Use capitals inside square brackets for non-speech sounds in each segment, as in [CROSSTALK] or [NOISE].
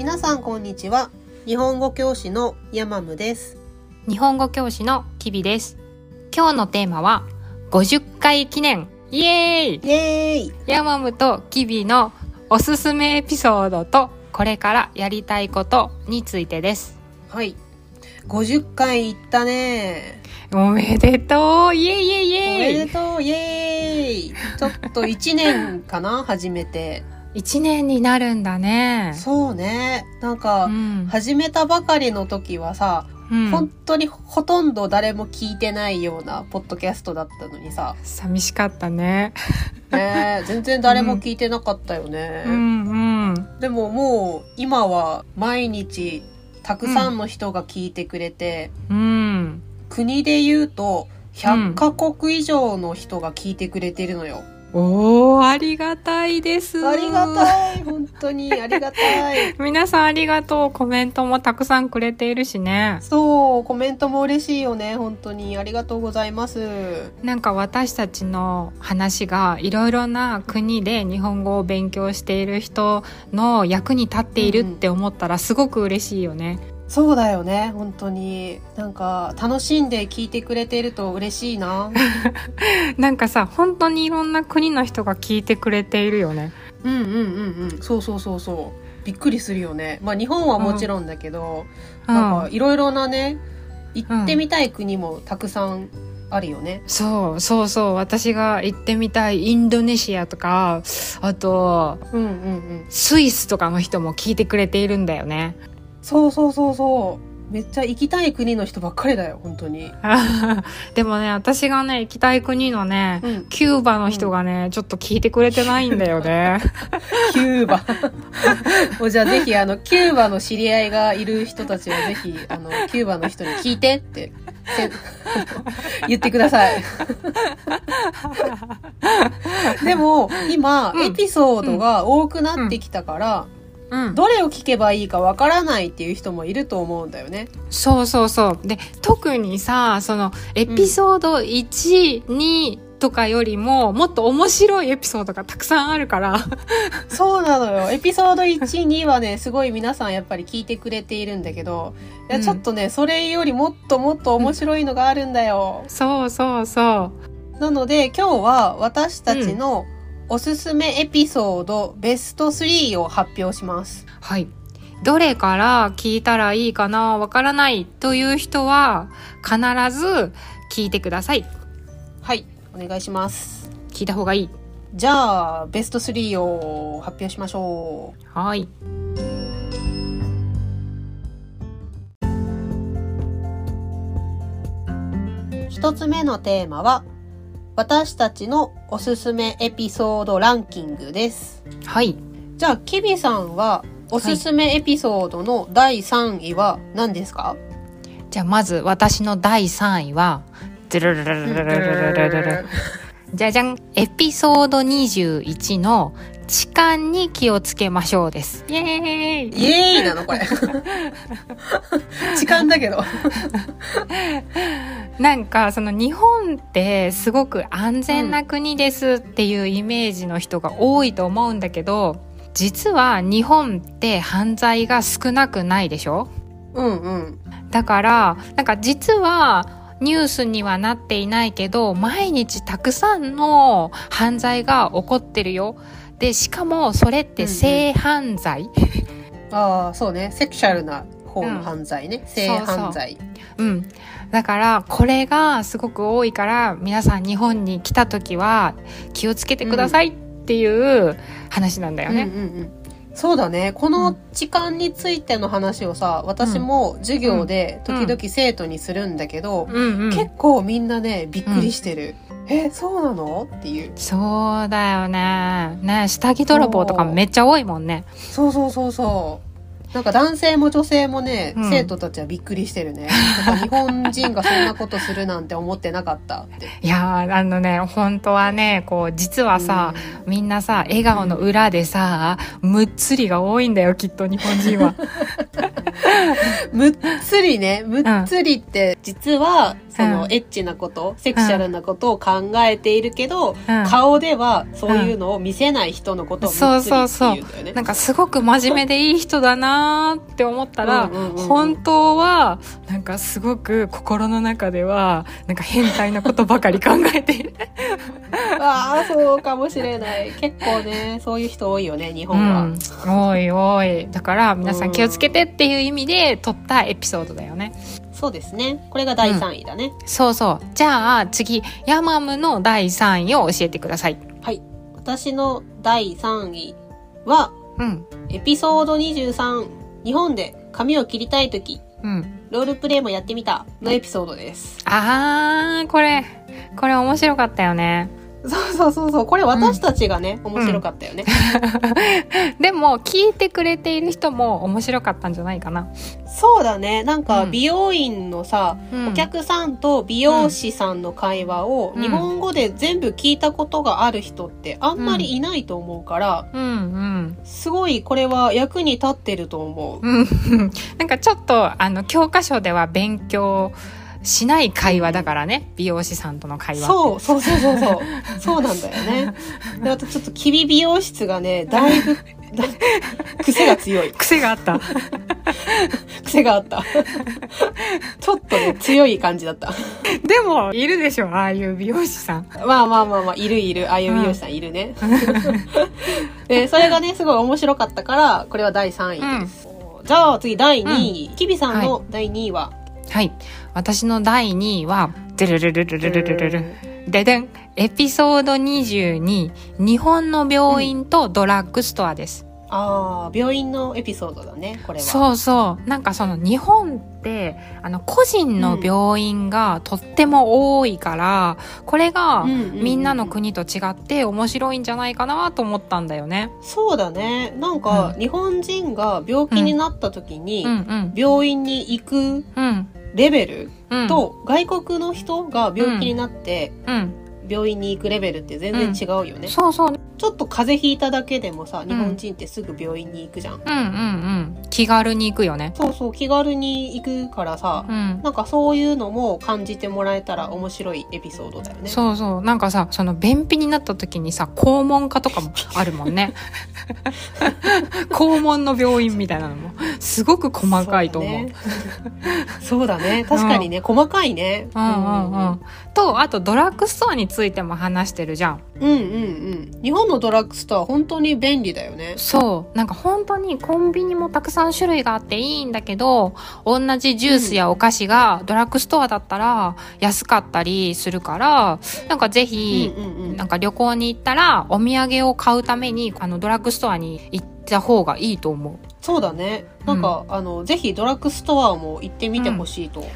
皆さんこんにちは。日本語教師のヤマムです。日本語教師のキビです。今日のテーマは50回記念。イエーイ。イエーイ。ヤマムとキビのおすすめエピソードとこれからやりたいことについてです。はい。50回いったね。おめでとう。イエイイエイイおめエイでとう。イエーイ。ちょっと1年かな？初めて一年になるんだね。そうね。なんか、うん。始めたばかりの時はさ、うん。本当にほとんど誰も聞いてないようなポッドキャストだったのにさ、寂しかったね。ねえ、全然誰も聞いてなかったよね、うんうん。でももう今は毎日たくさんの人が聞いてくれて、うん。国で言うと100カ国以上の人が聞いてくれてるのよ、おーありがたいです。ありがたい本当に。ありがたい。[LAUGHS] 皆さんありがとうコメントもたくさんくれているしね。そうコメントも嬉しいよね本当に。ありがとうございます。なんか私たちの話がいろいろな国で日本語を勉強している人の役に立っているって思ったらすごく嬉しいよね。そうだよね本当に。なんか楽しんで聞いてくれてると嬉しいな。[LAUGHS] なんかさ本当にいろんな国の人が聞いてくれているよね。うんうんうんうん。そうそうそうそう。びっくりするよね。まあ日本はもちろんだけど、うん。なんかいろいろなね行ってみたい国もたくさんあるよね、そうそうそう。私が行ってみたいインドネシアとかあとうん、うんうん。スイスとかの人も聞いてくれているんだよね。そうそうそうそう。めっちゃ行きたい国の人ばっかりだよ本当に、[LAUGHS] でもね私がね行きたい国のねうん、キューバの人がね、ちょっと聞いてくれてないんだよね。[LAUGHS] キューバ。[LAUGHS] もうじゃあぜひあのキューバの知り合いがいる人たちはぜひあのキューバの人に聞いてってせ言ってください。でも今、うん。エピソードが多くなってきたから、うん、どれを聞けばいいかわからないっていう人もいると思うんだよねそうそうそう。で、特にさ、その、エピソード1、2とかよりも、もっと面白いエピソードがたくさんあるから。[LAUGHS] そうなのよエピソード12はねすごい皆さんやっぱり聞いてくれているんだけどいやうんちょっとね、それよりもっともっと面白いのがあるんだよ、そうそうそう。なので今日は私たちのおすすめエピソード、ベスト3を発表します。はい。どれから聞いたらいいかなわからないという人は、必ず聞いてください。はい、お願いします。聞いた方がいい。じゃあ、ベスト3を発表しましょう。はい。一つ目のテーマは、私たちのおすすめエピソードランキングです。はい。じゃあ、キビさんは、おすすめエピソードの第3位は何ですか、じゃあまず私の第3位は、ドゥルルルルルルルルルルルじゃじゃんエピソード21の痴漢に気をつけましょうです。イエーイイエーイなのこれ。時間だけど。[LAUGHS] なんかその日本ってすごく安全な国ですっていうイメージの人が多いと思うんだけど、実は日本って犯罪が少なくないでしょ？うんうん。だから、なんか実はニュースにはなっていないけど、毎日たくさんの犯罪が起こってるよ。で、しかもそれって性犯罪、[LAUGHS] ああ、そうね。セクシャルな方の犯罪ね。性犯罪。うん。だから、これがすごく多いから、皆さん日本に来た時は気をつけてくださいっていう話なんだよね。うんうんうん。そうだね。この時間についての話をさ、私も授業で時々生徒にするんだけど。結構みんなね、びっくりしてる。え、そうなの？っていう。そうだよね。ね、下着泥棒とかめっちゃ多いもんね。そうそうそうそう。なんか男性も女性もね、うん生徒たちはびっくりしてるね。なんか日本人がそんなことするなんて思ってなかったって。いやー、あのね、本当はね、こう、実はさ、みんなさ、笑顔の裏でさ、むっつりが多いんだよ、きっと日本人は。[LAUGHS] むっつりね、むっつりって、実は、うその、うんエッチなこと、セクシャルなことを考えているけど、うん顔ではそういうのを見せない人のことをそうそうそう。なんかすごく真面目でいい人だなーって思ったら、本当はなんかすごく心の中ではなんか変態なことばかり考えている。[LAUGHS] ああ、そうかもしれない。結構ね、そういう人多いよね、日う本は。ん、おいおいだから皆さん気をつけてっていう意味で撮ったエピソードだよね。そうですね。これが第3位だね。そうそう。じゃあ次、ヤマムの第3位を教えてください。はい。私の第3位は、うん。エピソード23、日本で髪を切りたいとき、うん。ロールプレイもやってみたのエピソードです。あー、これ、これ面白かったよね。そうそうそうそう。これ私たちがね、面白かったよね。[LAUGHS] でも、聞いてくれている人も面白かったんじゃないかな。そうだね。なんか、うん美容院のさ、うんお客さんと美容師さんの会話をうん日本語で全部聞いたことがある人ってあんまりいないと思うから、うんうん。すごいこれは役に立ってると思う。うん。[LAUGHS] なんかちょっと、あの、教科書では勉強しない会話だからね。美容師さんとの会話。そう、そうそうそうそう。そうなんだよね。[LAUGHS] で、あとちょっと、キビ美容室がね、だいぶ、だ癖が強い。[LAUGHS] 癖があった。[LAUGHS] 癖があった。ちょっとね、強い感じだった。でも、いるでしょ、ああいう美容師さん。まあまあまあまあ、いるいる。ああいう美容師さんいるね。で、それがね、すごい面白かったから、これは第3位です。じゃあ次第2位。キビさんの第2位は、はい。私の第2位は、デルルルルルルルルル。ででん。エピソード22、日本の病院とドラッグストアです。ああ、病院のエピソードだね、これは。そうそう。なんかその日本って、あの、個人の病院がとっても多いから、これがうんうんうんみんなの国と違って面白いんじゃないかなと思ったんだよね。そうだね。なんか、日本人が病気になった時に、うんうん。病院に行くうん。レベルうん。と、外国の人が病気になって、うん。病院に行くレベルって全然違うよね。そうそう。ちょっと風邪ひいただけでもさ、日本人ってすぐ病院に行くじゃん。うんうんうん。気軽に行くよね。そうそう、気軽に行くからさ、うん。なんかそういうのも感じてもらえたら面白いエピソードだよね。そうそう。なんかさ、その便秘になった時にさ、肛門科とかもあるもんね。[LAUGHS] 肛門の病院みたいなのも、すごく細かいと思う。そうだね。そうだね確かにね、細かいね。うんうんうん。と、あとドラッグストアについても話してるじゃん。うんうんうん。日本のドラッグストア本当に便利だよね。そう。なんか本当にコンビニもたくさん種類があっていいんだけど、同じジュースやお菓子がドラッグストアだったら安かったりするから、なんかぜひ、うんうんうんなんか旅行に行ったらお土産を買うためにあのドラッグストアに行った方がいいと思う。そうだね。なんか、あの、ぜひドラッグストアも行ってみてほしいと思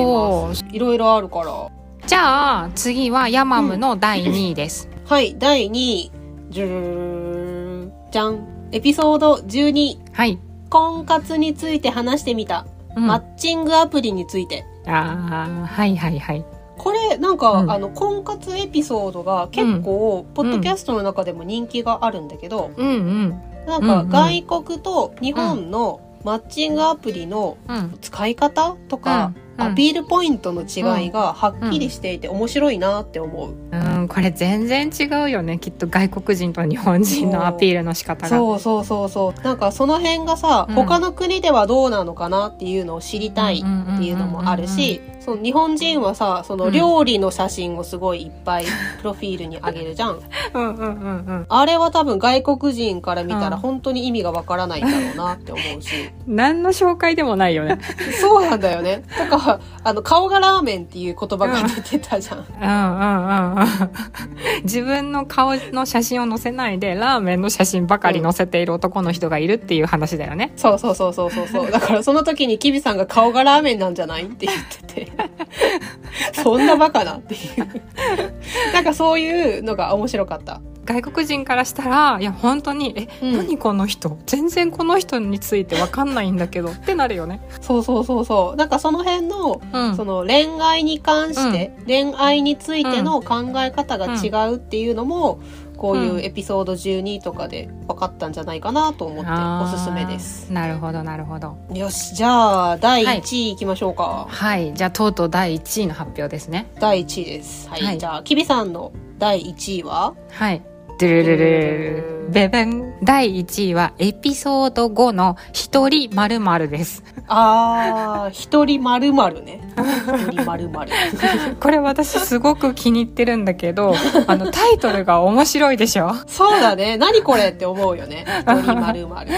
います。いろいろあるから。じゃあ次はヤマムの第2位です。はい、第2位。じゅーじゃん。エピソード12。はい。婚活について話してみた。うん、マあッチングアプリについて。あー、はいはいはい。これ、なんか、うんあの、婚活エピソードが結構、ポッドキャストの中でも人気があるんだけど、うんうん。なんか、うんうん外国と日本のマッチングアプリのうん。使い方とか、うんアピールポイントの違いがはっきりしていて面白いなって思う。うん、これ全然違うよね。きっと外国人と日本人のアピールの仕方が。そうそうそうそう。なんかその辺がさ、うん他の国ではどうなのかなっていうのを知りたいっていうのもあるし、その日本人はさ、その料理の写真をすごいいっぱいプロフィールにあげるじゃん。[LAUGHS] うんうんうんうん。あれは多分外国人から見たうんら本当に意味がわからないんだろうなって思うし。[LAUGHS] 何の紹介でもないよね。[LAUGHS] そうなんだよね。とか、[LAUGHS] あの、顔がラーメンっていう言葉が出てたじゃん。うんうんうんうん。自分の顔の写真を載せないで、ラーメンの写真ばかり載せている男の人がいるっていう話だよね。そうそうそうそうそうそう。だからその時にキビさんが顔がラーメンなんじゃないって言ってて。[LAUGHS] そんなバカなっていう。なんかそういうのが面白かった。外国人からしたら、いや本当に、え、うん何この人？全然この人についてわかんないんだけどってなるよね。そうそうそうそう。なんかその辺の、うん。その恋愛に関して、恋愛についての考え方が違うっていうのも、こういうエピソード12とかで分かったんじゃないかなと思っておすすめです。あーなるほどなるほど。よしじゃあ第1位いきましょうか、はい。じゃあとうとう第1位の発表ですね。第1位です。はい、はい。じゃあきびさんの第1位は？はいドゥルルルルベベン第1位はエピソード5の一人まるですあー一人まるまるね一人まるまるこれ私すごく気に入ってるんだけどあのタイトルが面白いでしょそうだね何これって思うよね一人まるまる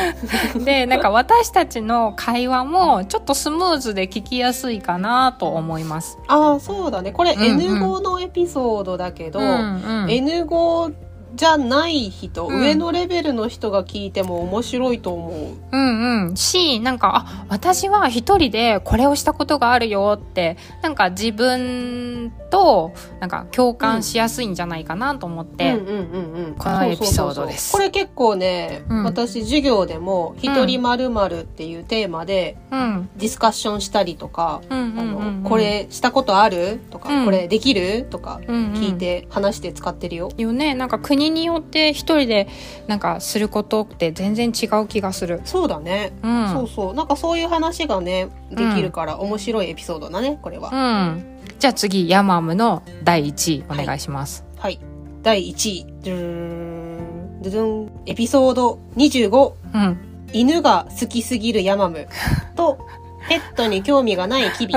でなんか私たちの会話もちょっとスムーズで聞きやすいかなと思います。ああそうだねこれ N 語のエピソードだけど、うんうん N 語じゃない人、うん。上のレベルの人が聞いても面白いと思う。うんうん。し、なんか、あ、私は一人でこれをしたことがあるよって、なんか自分と、なんか共感しやすいんじゃないかなと思って、うんうんうんうん。このエピソードです。これ結構ね、うん。私授業でも「一人まるまるっていうテーマでうん。ディスカッションしたりとかあのこれしたことある？とか、うん。これできる？とか聞いて話して使ってるよ。よね、なんか国によって一人でなんかすることって全然違う気がする。そうだね、うん。そうそうなんかそういう話がねできるから面白いエピソードだねこれは。うん。じゃあ次、ヤマムの第1位お願いします。はい。第1位。ドゥーン。ドゥドゥン。エピソード25。うん。犬が好きすぎるヤマム。と、[LAUGHS] ペットに興味がないキビ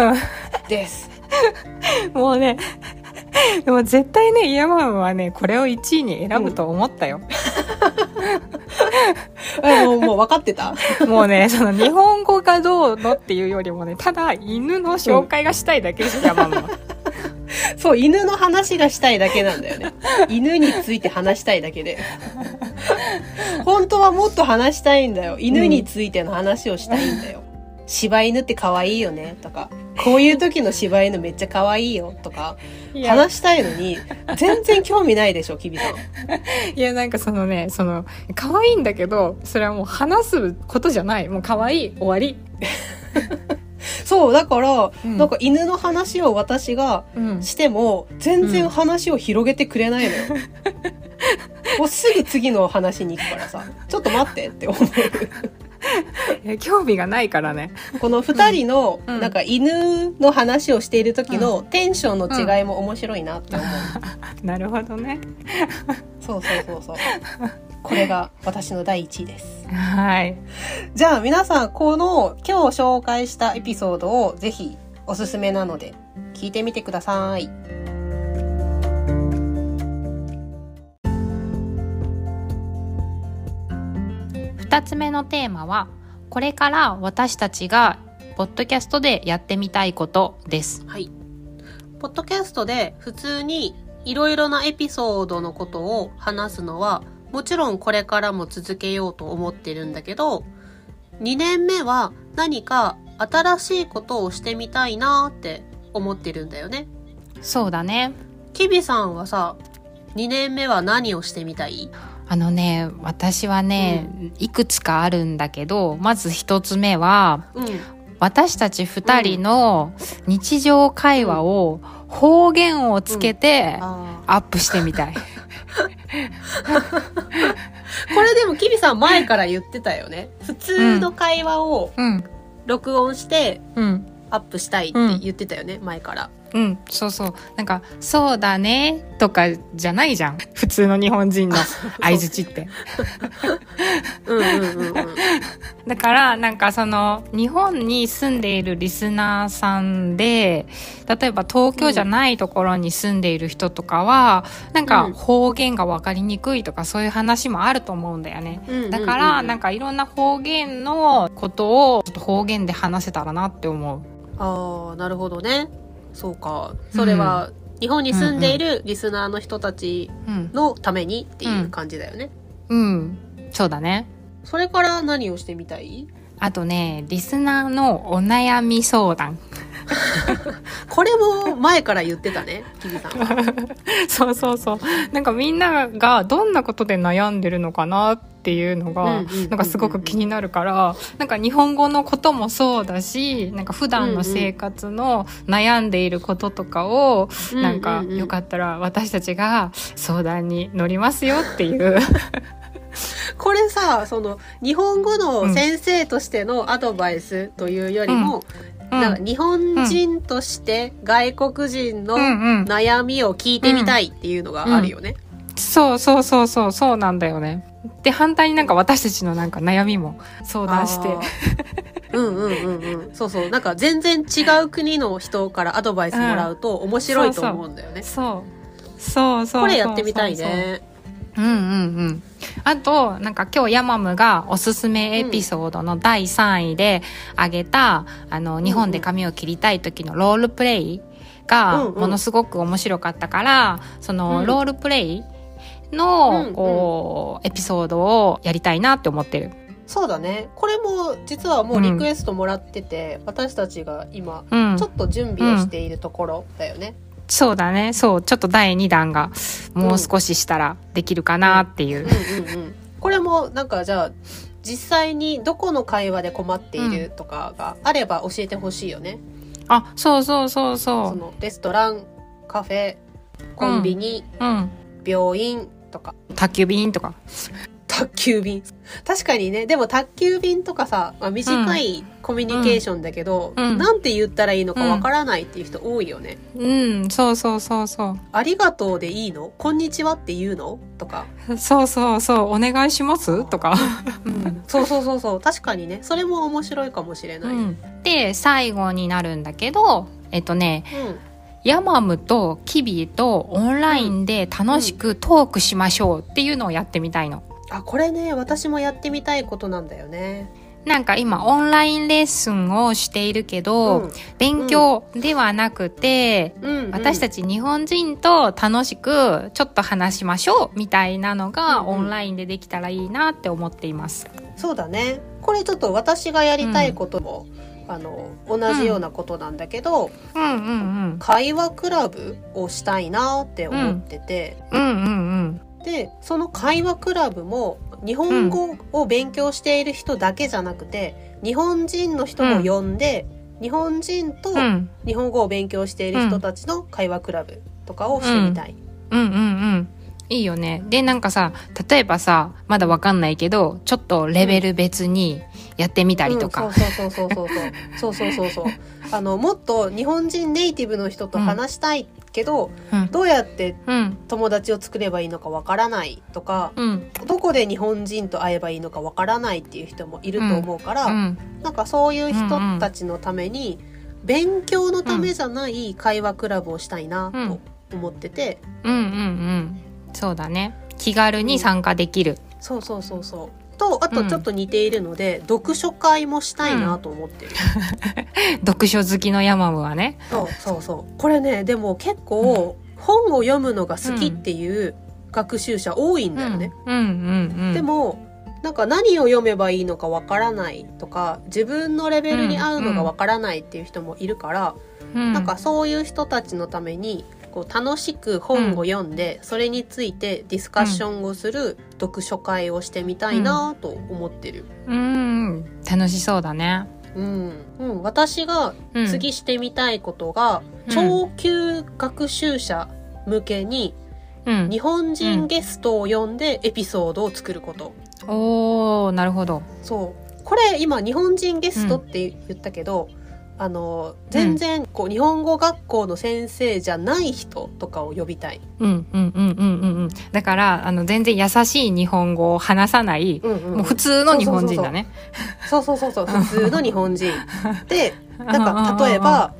です。[LAUGHS] もうね、[LAUGHS] でも絶対ね、ヤマムはね、これを1位に選ぶと思ったよ。[LAUGHS] あもう、もう分かってた？[LAUGHS] もうね、その日本語がどうのっていうよりもね、ただ犬の紹介がしたいだけです、ヤマムは。そう、犬の話がしたいだけなんだよね。犬について話したいだけで。本当はもっと話したいんだよ。犬についての話をしたいんだよ。柴犬って可愛いよねとか、こういう時の柴犬めっちゃ可愛いよとか、話したいのに、全然興味ないでしょ、キビさん。[LAUGHS] いや、なんかそのね、その、可愛いんだけど、それはもう話すことじゃない。もう可愛い、終わり。[LAUGHS] そう、だから、うんなんか犬の話を私がうん。しても、全然話を広げてくれないのよ。[LAUGHS] もうすぐ次の話に行くからさ、ちょっと待ってって思う。興味がないからね。この二人の、うんなんか犬の話をしている時のテンションの違いも面白いなって思う。[LAUGHS] なるほどね。そうそうそうそう。これが私の第一位です。はい。じゃあ皆さん、この今日紹介したエピソードをぜひおすすめなので聞いてみてください。二つ目のテーマは、これから私たちが、ポッドキャストでやってみたいことです。はい。ポッドキャストで普通にいろいろなエピソードのことを話すのはもちろんこれからも続けようと思ってるんだけど2年目は何か新しいことをしてみたいなって思ってるんだよね。そうだね。キビさんはさ2年目は何をしてみたい？あのね、私はね、いくつかあるんだけど、まず一つ目は、うん。私たち二人の日常会話を方言をつけてあアップしてみたい。ー [LAUGHS] これでもキビさん前から言ってたよね。普通の会話をうん。録音してうん。アップしたいって言ってたよね、前から。うん。そうそう。なんか、そうだね、とかじゃないじゃん。普通の日本人の [LAUGHS] 相づちって。だから、なんかその、日本に住んでいるリスナーさんで、例えば東京じゃないところに住んでいる人とかは、なんかうん方言がわかりにくいとかそういう話もあると思うんだよね。だから、なんか、かいろんな方言のことをちょっと方言で話せたらなって思う。ああ、なるほどね。そうか。それは、日本に住んでいるリスナーの人たちうん。のためにっていう感じだよね。うん。そうだね。それから何をしてみたい？あとね、リスナーのお悩み相談。[LAUGHS] これも前から言ってたね、キビさんは。[LAUGHS] そうそうそう。なんかみんながどんなことで悩んでるのかなっていうのが、うんうんうんうん。なんかすごく気になるから、なんか日本語のこともそうだし、なんか普段の生活の悩んでいることとかを、なんかうううよかったら私たちが相談に乗りますよっていう。[LAUGHS] これさ、その、日本語の先生としてのアドバイスというよりも、なんか日本人として外国人のうんうん。悩みを聞いてみたいっていうのがあるよね。そうそうそうそう、そうなんだよね。で、反対になんか私たちのなんか悩みも相談して。うんうんうんうん。そうそう。なんか全然違う国の人からアドバイスもらうと面白いと思うんだよね。そう。そうそう。これやってみたいね。うんうんうん。あと、なんか今日ヤマムがおすすめエピソードの第3位で挙げた、あの、日本で髪を切りたい時のロールプレイがうんうんものすごく面白かったから、その、うんロールプレイうんのうん、こう、エピソードをやりたいなって思ってる。そうだね。これも実はもうリクエストもらってて、私たちが今、うんちょ。っと準備をしているところだよね。そうだね。そう。ちょっと第2弾がもう少ししたらできるかなっていう。うんうんうん。これもなんかじゃあ、実際にどこの会話で困っているとかがあれば教えてほしいよね。あ、そうそうそうそ。そうのレストラン、カフェ、コンビニ、うん。病院とか。宅急便とか。宅急便。確かにね、でも宅急便とかさ、まあ、短いコミュニケーションだけど、うんなんて言ったらいいのかわからないっていう人多いよね。うん、そうそうそうそう。ありがとうでいいの？こんにちはって言うの？とか。そうそうそう、お願いします？とか。うん、そうそうそうそう。確かにね、それも面白いかもしれない。うん。で、最後になるんだけど、えっとね、ヤマムとキビとオンラインで楽しくトークしましょうっていうのをやってみたいの。あ、これね、私もやってみたいことなんだよね。なんか今オンラインレッスンをしているけど、勉強ではなくて、うん、うん、私たち日本人と楽しくちょっと話しましょうみたいなのがうんうんオンラインでできたらいいなって思っています。そうだね。これちょっと私がやりたいことも、あの、同じようなことなんだけど、うんうんうん。会話クラブをしたいなって思ってて、うんうんうん。で、その会話クラブも日本語を勉強している人だけじゃなくて、日本人の人も呼んで、日本人とうん日本語を勉強している人たちの会話クラブとかをしてみたい。うんうんうん。いいよね。で、なんかさ、例えばさ、まだわかんないけど、ちょっとレベル別にやってみたりとか、うん、そうそうそうそうそうそう。そうそう [LAUGHS] あのもっと日本人ネイティブの人と話したいけど、うん、どうやって友達を作ればいいのかわからないとか、うん、どこで日本人と会えばいいのかわからないっていう人もいると思うから、うん、なんかそういう人たちのために、勉強のためじゃない会話クラブをしたいなと思ってて、うん、うんうんうん。そうだね。気軽に参加できる、そうそうそうそう。とあとちょっと似ているので、読書会もしたいなと思ってる。[LAUGHS] 読書好きのヤマムはね。そうそうそう。これね、でも結構、本を読むのが好きっていう学習者多いんだよね。うんうんうん。でも、なんか何を読めばいいのかわからないとか、自分のレベルに合うのがわからないっていう人もいるから、うん、なんかそういう人たちのために、こう楽しく本を読んで、それについてディスカッションをする読書会をしてみたいなと思ってる。うん、楽しそうだね。うん。うん。私がうん、次してみたいことが、うん超級学習者向けにうん。日本人ゲストを呼んでエピソードを作ること。おー、なるほど。そう。これ今日本人ゲストって言ったけど、あの、全然こう日本語学校の先生じゃない人とかを呼びたい。うんうんうんうんうんうん。だから、あの、全然優しい日本語を話さない、うんうんもう普通の日本人だね。そうそうそうそう。普通の日本人。[LAUGHS] で、なんか例えば、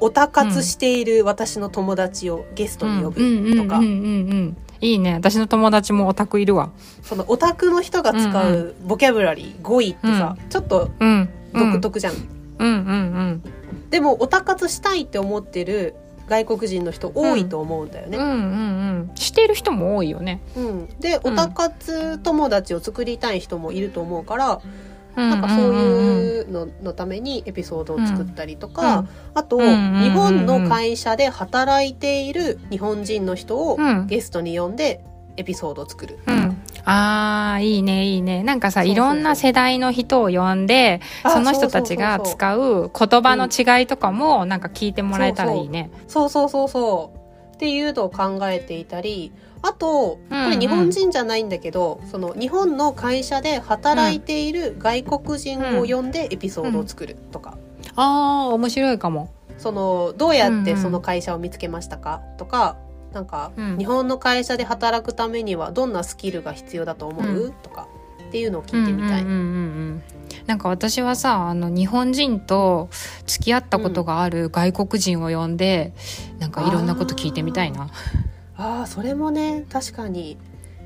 オタ活している私の友達をゲストに呼ぶとかうんうんうんうんうん。いいね。私の友達もオタクいるわ。そのオタクの人が使うんうボキャブラリー、語彙ってさ、ちょっとうん。独特じゃん。うんうんうんでも、オタ活したいって思ってる外国人の人多いと思うんだようん。うね。んうんうん。している人も多いよね。うん。で、オタ活友達を作りたい人もいると思うから、なんかそういうののためにエピソードを作ったりとか、うんあと、うんうんうんうん日本の会社で働いている日本人の人をうんゲストに呼んでエピソードを作る。うん。ああ、いいね、いいね。なんかさ、いろんな世代の人を呼んで、あその人たちが使う言葉の違いとかも、なんか聞いてもらえたらいいね。そうそうそうそう。っていうのを考えていたり、あと、こうんうんれ日本人じゃないんだけど、その日本の会社で働いている外国人を呼んでエピソードを作るとか、ああ、面白いかも。その、どうやってうんうんその会社を見つけましたかとか、なんか、うん。日本の会社で働くためにはどんなスキルが必要だと思う、うん。とか、っていうのを聞いてみたい。うんうんうんうんなんか私はさあの日本人と付き合ったことがある外国人を呼んで、なんかいろんなこと聞いてみたいな。ああ、それもね、確かに。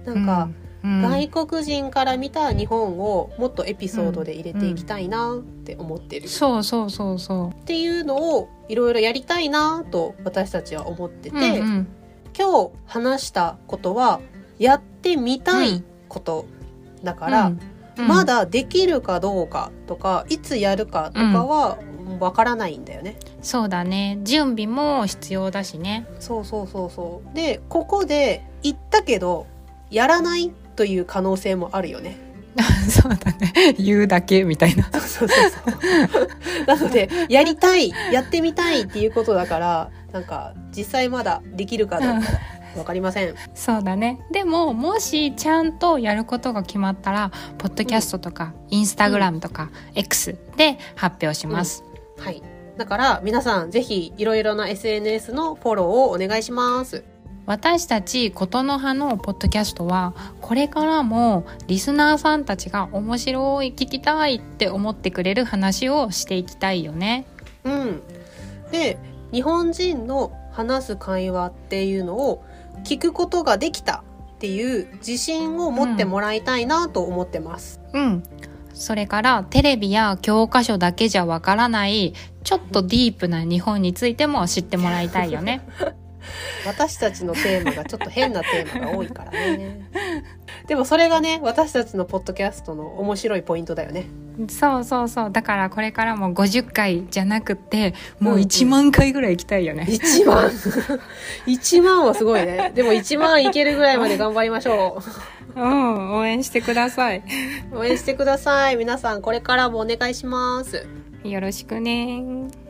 なんか、うん、外国人から見た日本をもっとエピソードで入れていきたいなって思ってる、そうそうそうそっていうのをいろいろやりたいなと私たちは思ってて、う。うんうん今日話したことはやってみたいことだから、うんまだできるかどうかとかいつやるかとかはわからないんだよね。そうだね準備も必要だしねそうそうそうそう。でここで言ったけどやらないという可能性もあるよね。[LAUGHS] そうだね言うだけみたいなそうそうそう。なので、やりたい、やってみたいっていうことだから、なんか、実際まだできるかどうかはわかりません。そうだねでももしちゃんとやることが決まったらポッドキャストとか、インスタグラムとか、X で発表します、はい。だから、皆さん、ぜひ、いろいろな SNS のフォローをお願いします。私たち琴の葉のポッドキャストはこれからもリスナーさんたちが面白い聞きたいって思ってくれる話をしていきたいよねうん。で、日本人の話す会話っていうのを聞くことができたっていう自信を持ってもらいたいなと思ってます。うんそれからテレビや教科書だけじゃわからないちょっとディープな日本についても知ってもらいたいよね [LAUGHS] 私たちのテーマがちょっと変なテーマが多いからね。[LAUGHS] でもそれがね、私たちのポッドキャストの面白いポイントだよね。そうそうそうだからこれからも50回じゃなくってもううんうん1万回ぐらい行きたいよね、1万 [LAUGHS] !1 万はすごいね。でも1万いけるぐらいまで頑張りましょうん応援してください。う。応援してください。皆さんこれからもお願いします。よろしくね